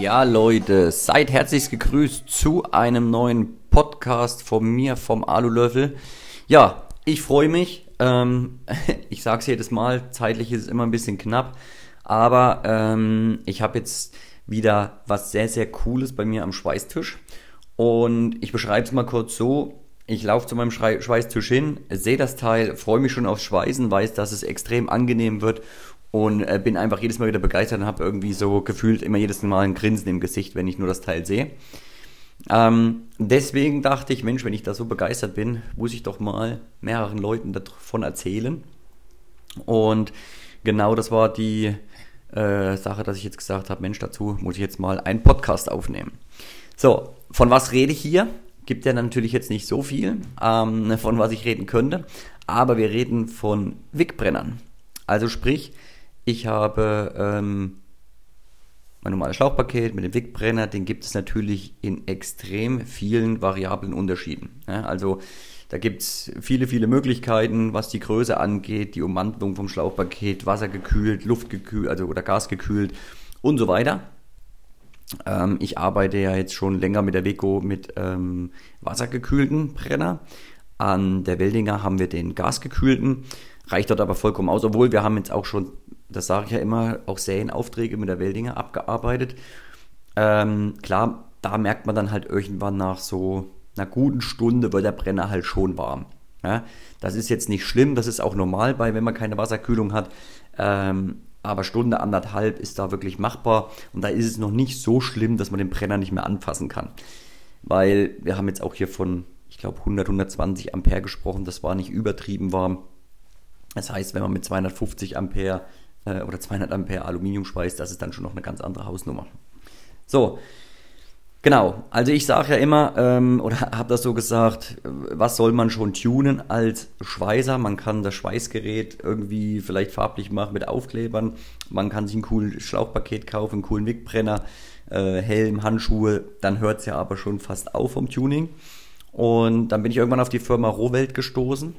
Ja, Leute, seid herzlich gegrüßt zu einem neuen Podcast von mir, vom Alulöffel. Ja, ich freue mich. Ähm, ich sage es jedes Mal, zeitlich ist es immer ein bisschen knapp. Aber ähm, ich habe jetzt wieder was sehr, sehr Cooles bei mir am Schweißtisch. Und ich beschreibe es mal kurz so. Ich laufe zu meinem Schweißtisch hin, sehe das Teil, freue mich schon aufs Schweißen, weiß, dass es extrem angenehm wird und äh, bin einfach jedes Mal wieder begeistert und habe irgendwie so gefühlt immer jedes Mal ein Grinsen im Gesicht, wenn ich nur das Teil sehe. Ähm, deswegen dachte ich, Mensch, wenn ich da so begeistert bin, muss ich doch mal mehreren Leuten davon erzählen. Und genau das war die äh, Sache, dass ich jetzt gesagt habe, Mensch, dazu muss ich jetzt mal einen Podcast aufnehmen. So, von was rede ich hier? Gibt ja natürlich jetzt nicht so viel, ähm, von was ich reden könnte, aber wir reden von Wigbrennern. Also sprich, ich habe ähm, mein normales Schlauchpaket mit dem Wickbrenner, den gibt es natürlich in extrem vielen variablen Unterschieden. Ja, also da gibt es viele, viele Möglichkeiten, was die Größe angeht, die Ummantelung vom Schlauchpaket, wassergekühlt, luftgekühlt, also oder gasgekühlt und so weiter. Ähm, ich arbeite ja jetzt schon länger mit der Weco mit ähm, wassergekühlten Brenner. An der Weldinger haben wir den gasgekühlten, reicht dort aber vollkommen aus, obwohl wir haben jetzt auch schon das sage ich ja immer, auch Serienaufträge mit der Weldinger abgearbeitet. Ähm, klar, da merkt man dann halt irgendwann nach so einer guten Stunde wird der Brenner halt schon warm. Ja, das ist jetzt nicht schlimm, das ist auch normal bei, wenn man keine Wasserkühlung hat. Ähm, aber Stunde anderthalb ist da wirklich machbar und da ist es noch nicht so schlimm, dass man den Brenner nicht mehr anfassen kann. Weil wir haben jetzt auch hier von, ich glaube, 100, 120 Ampere gesprochen, das war nicht übertrieben warm. Das heißt, wenn man mit 250 Ampere äh, oder 200 Ampere Aluminiumschweiß, das ist dann schon noch eine ganz andere Hausnummer. So, genau. Also ich sage ja immer, ähm, oder habe das so gesagt, was soll man schon tunen als Schweißer? Man kann das Schweißgerät irgendwie vielleicht farblich machen mit Aufklebern. Man kann sich ein cooles Schlauchpaket kaufen, einen coolen Wickbrenner, äh, Helm, Handschuhe. Dann hört es ja aber schon fast auf vom Tuning. Und dann bin ich irgendwann auf die Firma Rohwelt gestoßen,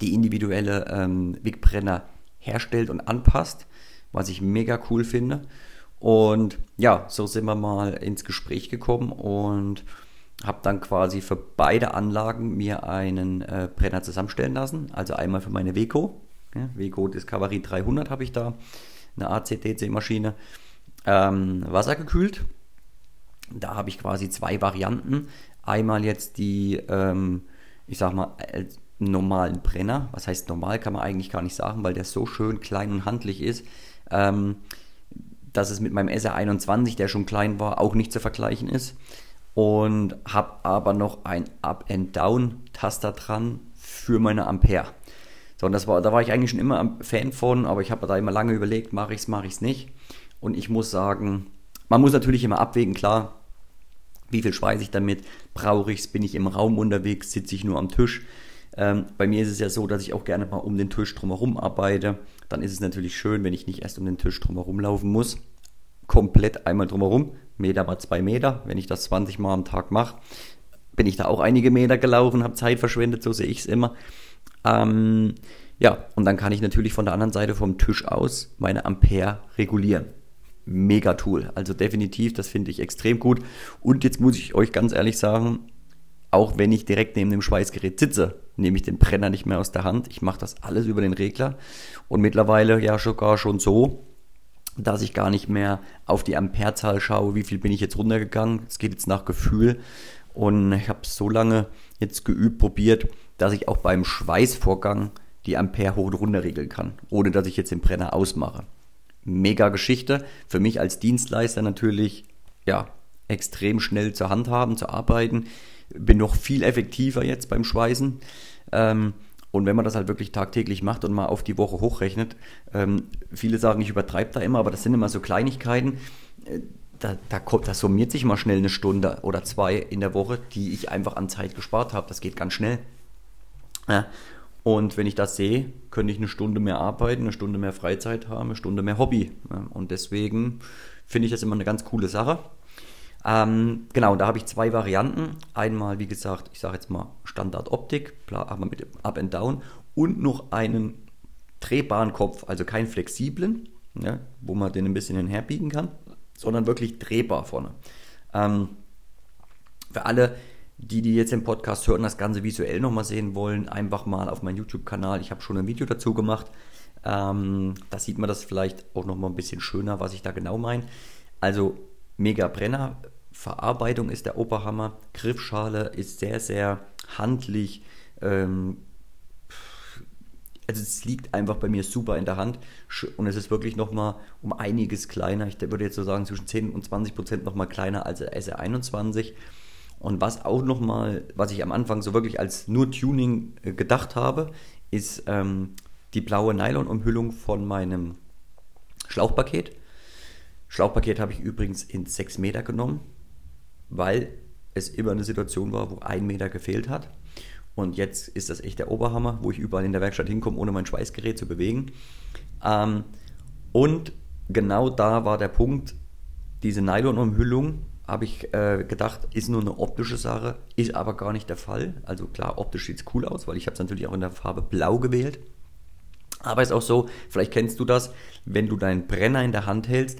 die individuelle ähm, Wickbrenner herstellt und anpasst, was ich mega cool finde. Und ja, so sind wir mal ins Gespräch gekommen und habe dann quasi für beide Anlagen mir einen äh, Brenner zusammenstellen lassen. Also einmal für meine Weco, ja, Weco Discovery 300 habe ich da, eine ACDC-Maschine, ähm, wassergekühlt. Da habe ich quasi zwei Varianten. Einmal jetzt die, ähm, ich sag mal, normalen Brenner. Was heißt normal, kann man eigentlich gar nicht sagen, weil der so schön klein und handlich ist, ähm, dass es mit meinem SR21, der schon klein war, auch nicht zu vergleichen ist. Und habe aber noch ein Up-and-Down-Taster dran für meine Ampere. So, und das war, da war ich eigentlich schon immer ein Fan von, aber ich habe da immer lange überlegt, mache ich es, mache ich es nicht. Und ich muss sagen, man muss natürlich immer abwägen, klar, wie viel schweiße ich damit, brauche ich es, bin ich im Raum unterwegs, sitze ich nur am Tisch. Ähm, bei mir ist es ja so, dass ich auch gerne mal um den Tisch drumherum arbeite. Dann ist es natürlich schön, wenn ich nicht erst um den Tisch drumherum laufen muss. Komplett einmal drumherum, Meter mal zwei Meter. Wenn ich das 20 Mal am Tag mache, bin ich da auch einige Meter gelaufen, habe Zeit verschwendet, so sehe ich es immer. Ähm, ja, und dann kann ich natürlich von der anderen Seite vom Tisch aus meine Ampere regulieren. Mega Tool. Also definitiv, das finde ich extrem gut. Und jetzt muss ich euch ganz ehrlich sagen, auch wenn ich direkt neben dem Schweißgerät sitze, nehme ich den Brenner nicht mehr aus der Hand. Ich mache das alles über den Regler und mittlerweile ja sogar schon so, dass ich gar nicht mehr auf die Amperezahl schaue, wie viel bin ich jetzt runtergegangen. Es geht jetzt nach Gefühl und ich habe so lange jetzt geübt, probiert, dass ich auch beim Schweißvorgang die Ampere hoch und runter regeln kann, ohne dass ich jetzt den Brenner ausmache. Mega Geschichte. Für mich als Dienstleister natürlich, ja, extrem schnell zur Hand haben, zu arbeiten bin noch viel effektiver jetzt beim Schweißen. Ähm, und wenn man das halt wirklich tagtäglich macht und mal auf die Woche hochrechnet, ähm, viele sagen, ich übertreibe da immer, aber das sind immer so Kleinigkeiten. Äh, da, da, kommt, das summiert sich mal schnell eine Stunde oder zwei in der Woche, die ich einfach an Zeit gespart habe. Das geht ganz schnell. Ja. Und wenn ich das sehe, könnte ich eine Stunde mehr arbeiten, eine Stunde mehr Freizeit haben, eine Stunde mehr Hobby. Ja. Und deswegen finde ich das immer eine ganz coole Sache. Ähm, genau, da habe ich zwei Varianten. Einmal, wie gesagt, ich sage jetzt mal Standard Optik, aber mit Up and Down und noch einen drehbaren Kopf, also keinen flexiblen, ja, wo man den ein bisschen hinherbiegen kann. sondern wirklich drehbar vorne. Ähm, für alle, die, die jetzt im Podcast hören, das Ganze visuell nochmal sehen wollen, einfach mal auf meinen YouTube-Kanal. Ich habe schon ein Video dazu gemacht. Ähm, da sieht man das vielleicht auch nochmal ein bisschen schöner, was ich da genau meine. Also mega Brenner, Verarbeitung ist der Oberhammer, Griffschale ist sehr, sehr handlich. Ähm, also es liegt einfach bei mir super in der Hand und es ist wirklich nochmal um einiges kleiner. Ich würde jetzt so sagen zwischen 10 und 20 Prozent nochmal kleiner als der SR21. Und was auch nochmal, was ich am Anfang so wirklich als nur Tuning äh, gedacht habe, ist ähm, die blaue Nylon-Umhüllung von meinem Schlauchpaket. Schlauchpaket habe ich übrigens in 6 Meter genommen, weil es immer eine Situation war, wo ein Meter gefehlt hat. Und jetzt ist das echt der Oberhammer, wo ich überall in der Werkstatt hinkomme, ohne mein Schweißgerät zu bewegen. Ähm, und genau da war der Punkt, diese Nylon-Umhüllung habe ich äh, gedacht, ist nur eine optische Sache, ist aber gar nicht der Fall. Also klar, optisch sieht es cool aus, weil ich habe es natürlich auch in der Farbe Blau gewählt. Aber ist auch so, vielleicht kennst du das, wenn du deinen Brenner in der Hand hältst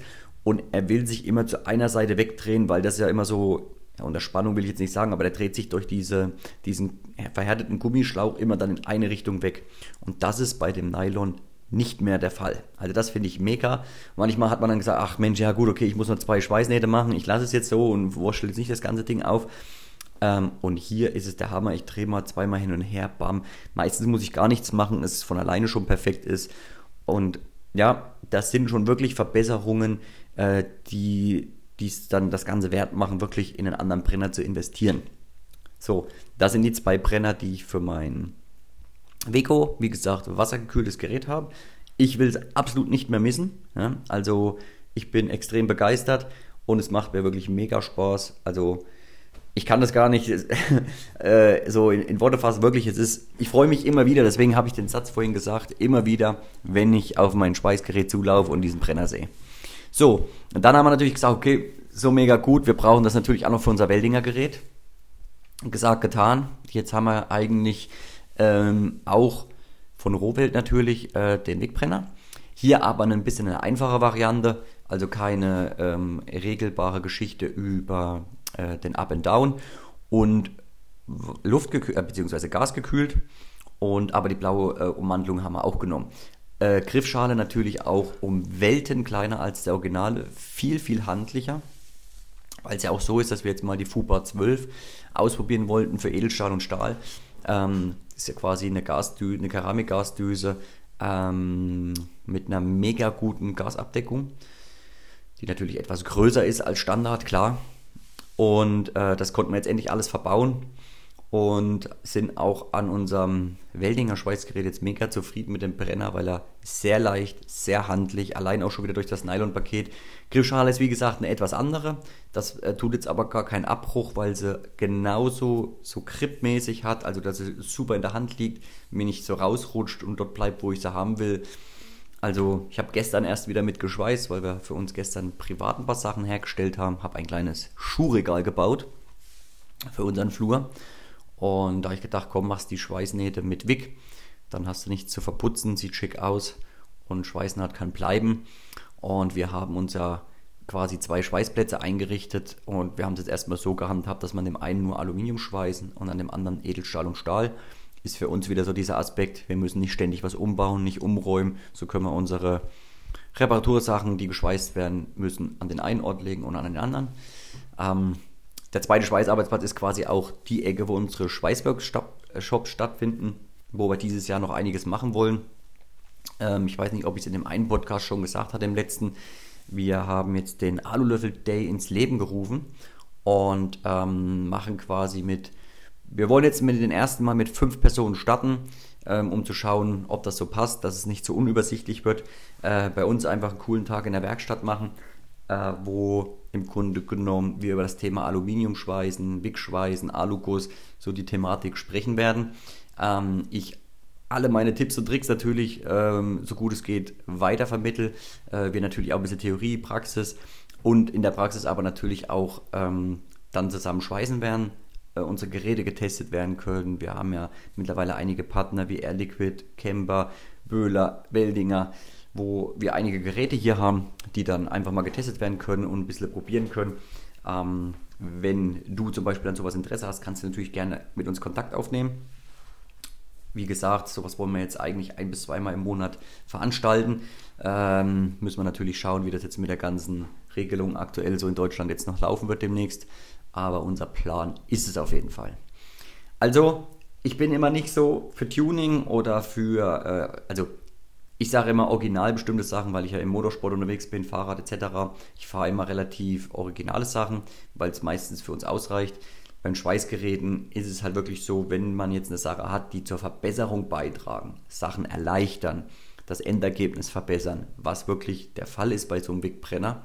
und er will sich immer zu einer Seite wegdrehen, weil das ja immer so, ja, unter Spannung will ich jetzt nicht sagen, aber der dreht sich durch diese, diesen verhärteten Gummischlauch immer dann in eine Richtung weg. Und das ist bei dem Nylon nicht mehr der Fall. Also das finde ich mega. Manchmal hat man dann gesagt, ach Mensch, ja gut, okay, ich muss noch zwei Schweißnähte machen, ich lasse es jetzt so und wurschtel jetzt nicht das ganze Ding auf. Ähm, und hier ist es der Hammer, ich drehe mal zweimal hin und her, bam. Meistens muss ich gar nichts machen, es von alleine schon perfekt ist. Und ja, das sind schon wirklich Verbesserungen, äh, die es dann das Ganze wert machen, wirklich in einen anderen Brenner zu investieren. So, das sind die zwei Brenner, die ich für meinen Weco, wie gesagt, wassergekühltes Gerät habe. Ich will es absolut nicht mehr missen. Ja? Also ich bin extrem begeistert und es macht mir wirklich mega Spaß. Also ich kann das gar nicht äh, so in, in, Worte fassen. Wirklich, es ist, ich freue mich immer wieder, deswegen habe ich den Satz vorhin gesagt, immer wieder, wenn ich auf mein Schweißgerät zulaufe und diesen Brenner sehe. So, und dann haben wir natürlich gesagt, okay, so mega gut, wir brauchen das natürlich auch noch für unser Weldinger Gerät. Gesagt, getan. Jetzt haben wir eigentlich ähm, auch von Rohwelt natürlich äh, den Wegbrenner. Hier aber ein bisschen eine einfache Variante, also keine ähm, regelbare Geschichte über äh, den Up and Down und Luftgekühlt, äh, beziehungsweise gasgekühlt. Und aber die blaue äh, Ummantelung haben wir auch genommen. Äh, Griffschale natürlich auch um Welten kleiner als der Originale, viel, viel handlicher. Weil es ja auch so ist, dass wir jetzt mal die FUPA 12 ausprobieren wollten für Edelstahl und Stahl. Ähm, ist ja quasi eine, Gasdü eine Keramikgasdüse ähm, mit einer mega guten Gasabdeckung, die natürlich etwas größer ist als Standard, klar. Und äh, das konnten wir jetzt endlich alles verbauen und sind auch an unserem Weldinger Schweißgerät jetzt mega zufrieden mit dem Brenner, weil er sehr leicht, sehr handlich, allein auch schon wieder durch das Nylonpaket. Griffschale ist wie gesagt eine etwas andere. Das äh, tut jetzt aber gar keinen Abbruch, weil sie genauso so gripmäßig hat, also dass sie super in der Hand liegt, mir nicht so rausrutscht und dort bleibt, wo ich sie haben will. Also ich habe gestern erst wieder mit geschweißt, weil wir für uns gestern privat ein paar Sachen hergestellt haben. Habe ein kleines Schuhregal gebaut für unseren Flur. Und da habe ich gedacht, komm, machst die Schweißnähte mit Wick. Dann hast du nichts zu verputzen, sieht schick aus und Schweißnaht kann bleiben. Und wir haben uns ja quasi zwei Schweißplätze eingerichtet und wir haben es jetzt erstmal so gehandhabt, dass man dem einen nur Aluminium schweißen und an dem anderen Edelstahl und Stahl ist für uns wieder so dieser Aspekt, wir müssen nicht ständig was umbauen, nicht umräumen, so können wir unsere Reparatursachen, die geschweißt werden müssen, an den einen Ort legen und an den anderen. Ähm, der zweite Schweißarbeitsplatz ist quasi auch die Ecke, wo unsere Schweißworkshops stattfinden, wo wir dieses Jahr noch einiges machen wollen. Ähm, ich weiß nicht, ob ich es in dem einen Podcast schon gesagt hatte, im letzten. Wir haben jetzt den Alulöffel Day ins Leben gerufen und ähm, machen quasi mit wir wollen jetzt mit den ersten Mal mit fünf Personen starten, ähm, um zu schauen, ob das so passt, dass es nicht so unübersichtlich wird. Äh, bei uns einfach einen coolen Tag in der Werkstatt machen, äh, wo im Grunde genommen wir über das Thema Aluminiumschweißen, Wickschweißen, Aluguss, so die Thematik sprechen werden. Ähm, ich alle meine Tipps und Tricks natürlich, ähm, so gut es geht, weitervermittel. Äh, wir natürlich auch ein bisschen Theorie, Praxis und in der Praxis aber natürlich auch ähm, dann zusammen schweißen werden äh, unsere Geräte getestet werden können. Wir haben ja mittlerweile einige Partner wie Air Liquid, Kemper, Böhler, Weldinger, wo wir einige Geräte hier haben, die dann einfach mal getestet werden können und ein bisschen probieren können. Ähm, wenn du zum Beispiel an sowas Interesse hast, kannst du natürlich gerne mit uns Kontakt aufnehmen. Wie gesagt, sowas wollen wir jetzt eigentlich ein bis zweimal im Monat veranstalten. Ähm, müssen wir natürlich schauen, wie das jetzt mit der ganzen Regelung aktuell so in Deutschland jetzt noch laufen wird demnächst. Aber unser Plan ist es auf jeden Fall. Also, ich bin immer nicht so für Tuning oder für, äh, also ich sage immer original bestimmte Sachen, weil ich ja im Motorsport unterwegs bin, Fahrrad etc. Ich fahre immer relativ originale Sachen, weil es meistens für uns ausreicht. Beim Schweißgeräten ist es halt wirklich so, wenn man jetzt eine Sache hat, die zur Verbesserung beitragen, Sachen erleichtern, das Endergebnis verbessern, was wirklich der Fall ist bei so einem Wegbrenner,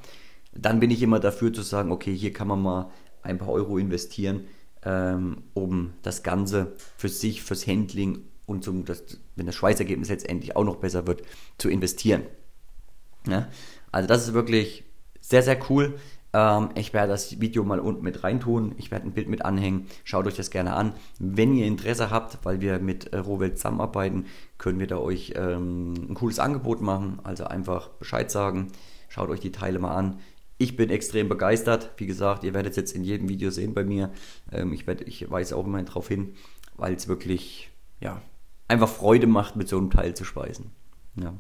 dann bin ich immer dafür zu sagen, okay, hier kann man mal ein paar Euro investieren, ähm, um das Ganze für sich, fürs Handling und zum, das, wenn das Schweißergebnis letztendlich auch noch besser wird, zu investieren. Ja? Also das ist wirklich sehr, sehr cool. Ähm, ich werde das Video mal unten mit reintun. Ich werde ein Bild mit anhängen. Schaut euch das gerne an. Wenn ihr Interesse habt, weil wir mit äh, Rohwelt zusammenarbeiten, können wir da euch ähm, ein cooles Angebot machen. Also einfach Bescheid sagen. Schaut euch die Teile mal an. Ich bin extrem begeistert. Wie gesagt, ihr werdet es jetzt in jedem Video sehen bei mir. Ähm, ich, werd, ich weise auch immer darauf hin, weil es wirklich ja, einfach Freude macht, mit so einem Teil zu speisen. Ja.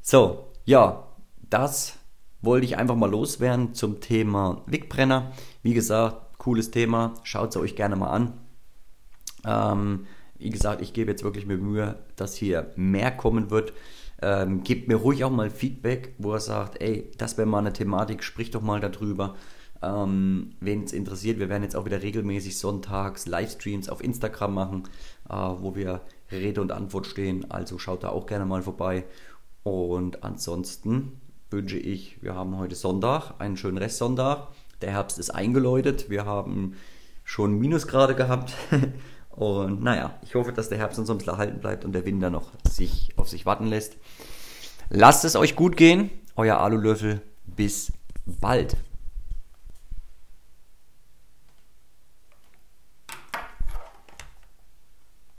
So, ja, das wollte ich einfach mal loswerden zum Thema Wickbrenner. Wie gesagt, cooles Thema. Schaut es euch gerne mal an. Ähm, wie gesagt, ich gebe jetzt wirklich mir Mühe, dass hier mehr kommen wird. Ähm, gebt mir ruhig auch mal Feedback, wo er sagt, ey, das wäre mal eine Thematik, sprich doch mal darüber. Ähm, Wen es interessiert, wir werden jetzt auch wieder regelmäßig sonntags Livestreams auf Instagram machen, äh, wo wir Rede und Antwort stehen. Also schaut da auch gerne mal vorbei. Und ansonsten wünsche ich, wir haben heute Sonntag, einen schönen Restsonntag. Der Herbst ist eingeläutet. Wir haben schon Minusgrade gehabt. Und naja, ich hoffe, dass der Herbst uns bisschen erhalten bleibt und der Winter noch sich auf sich warten lässt. Lasst es euch gut gehen. Euer Alulöffel. Bis bald.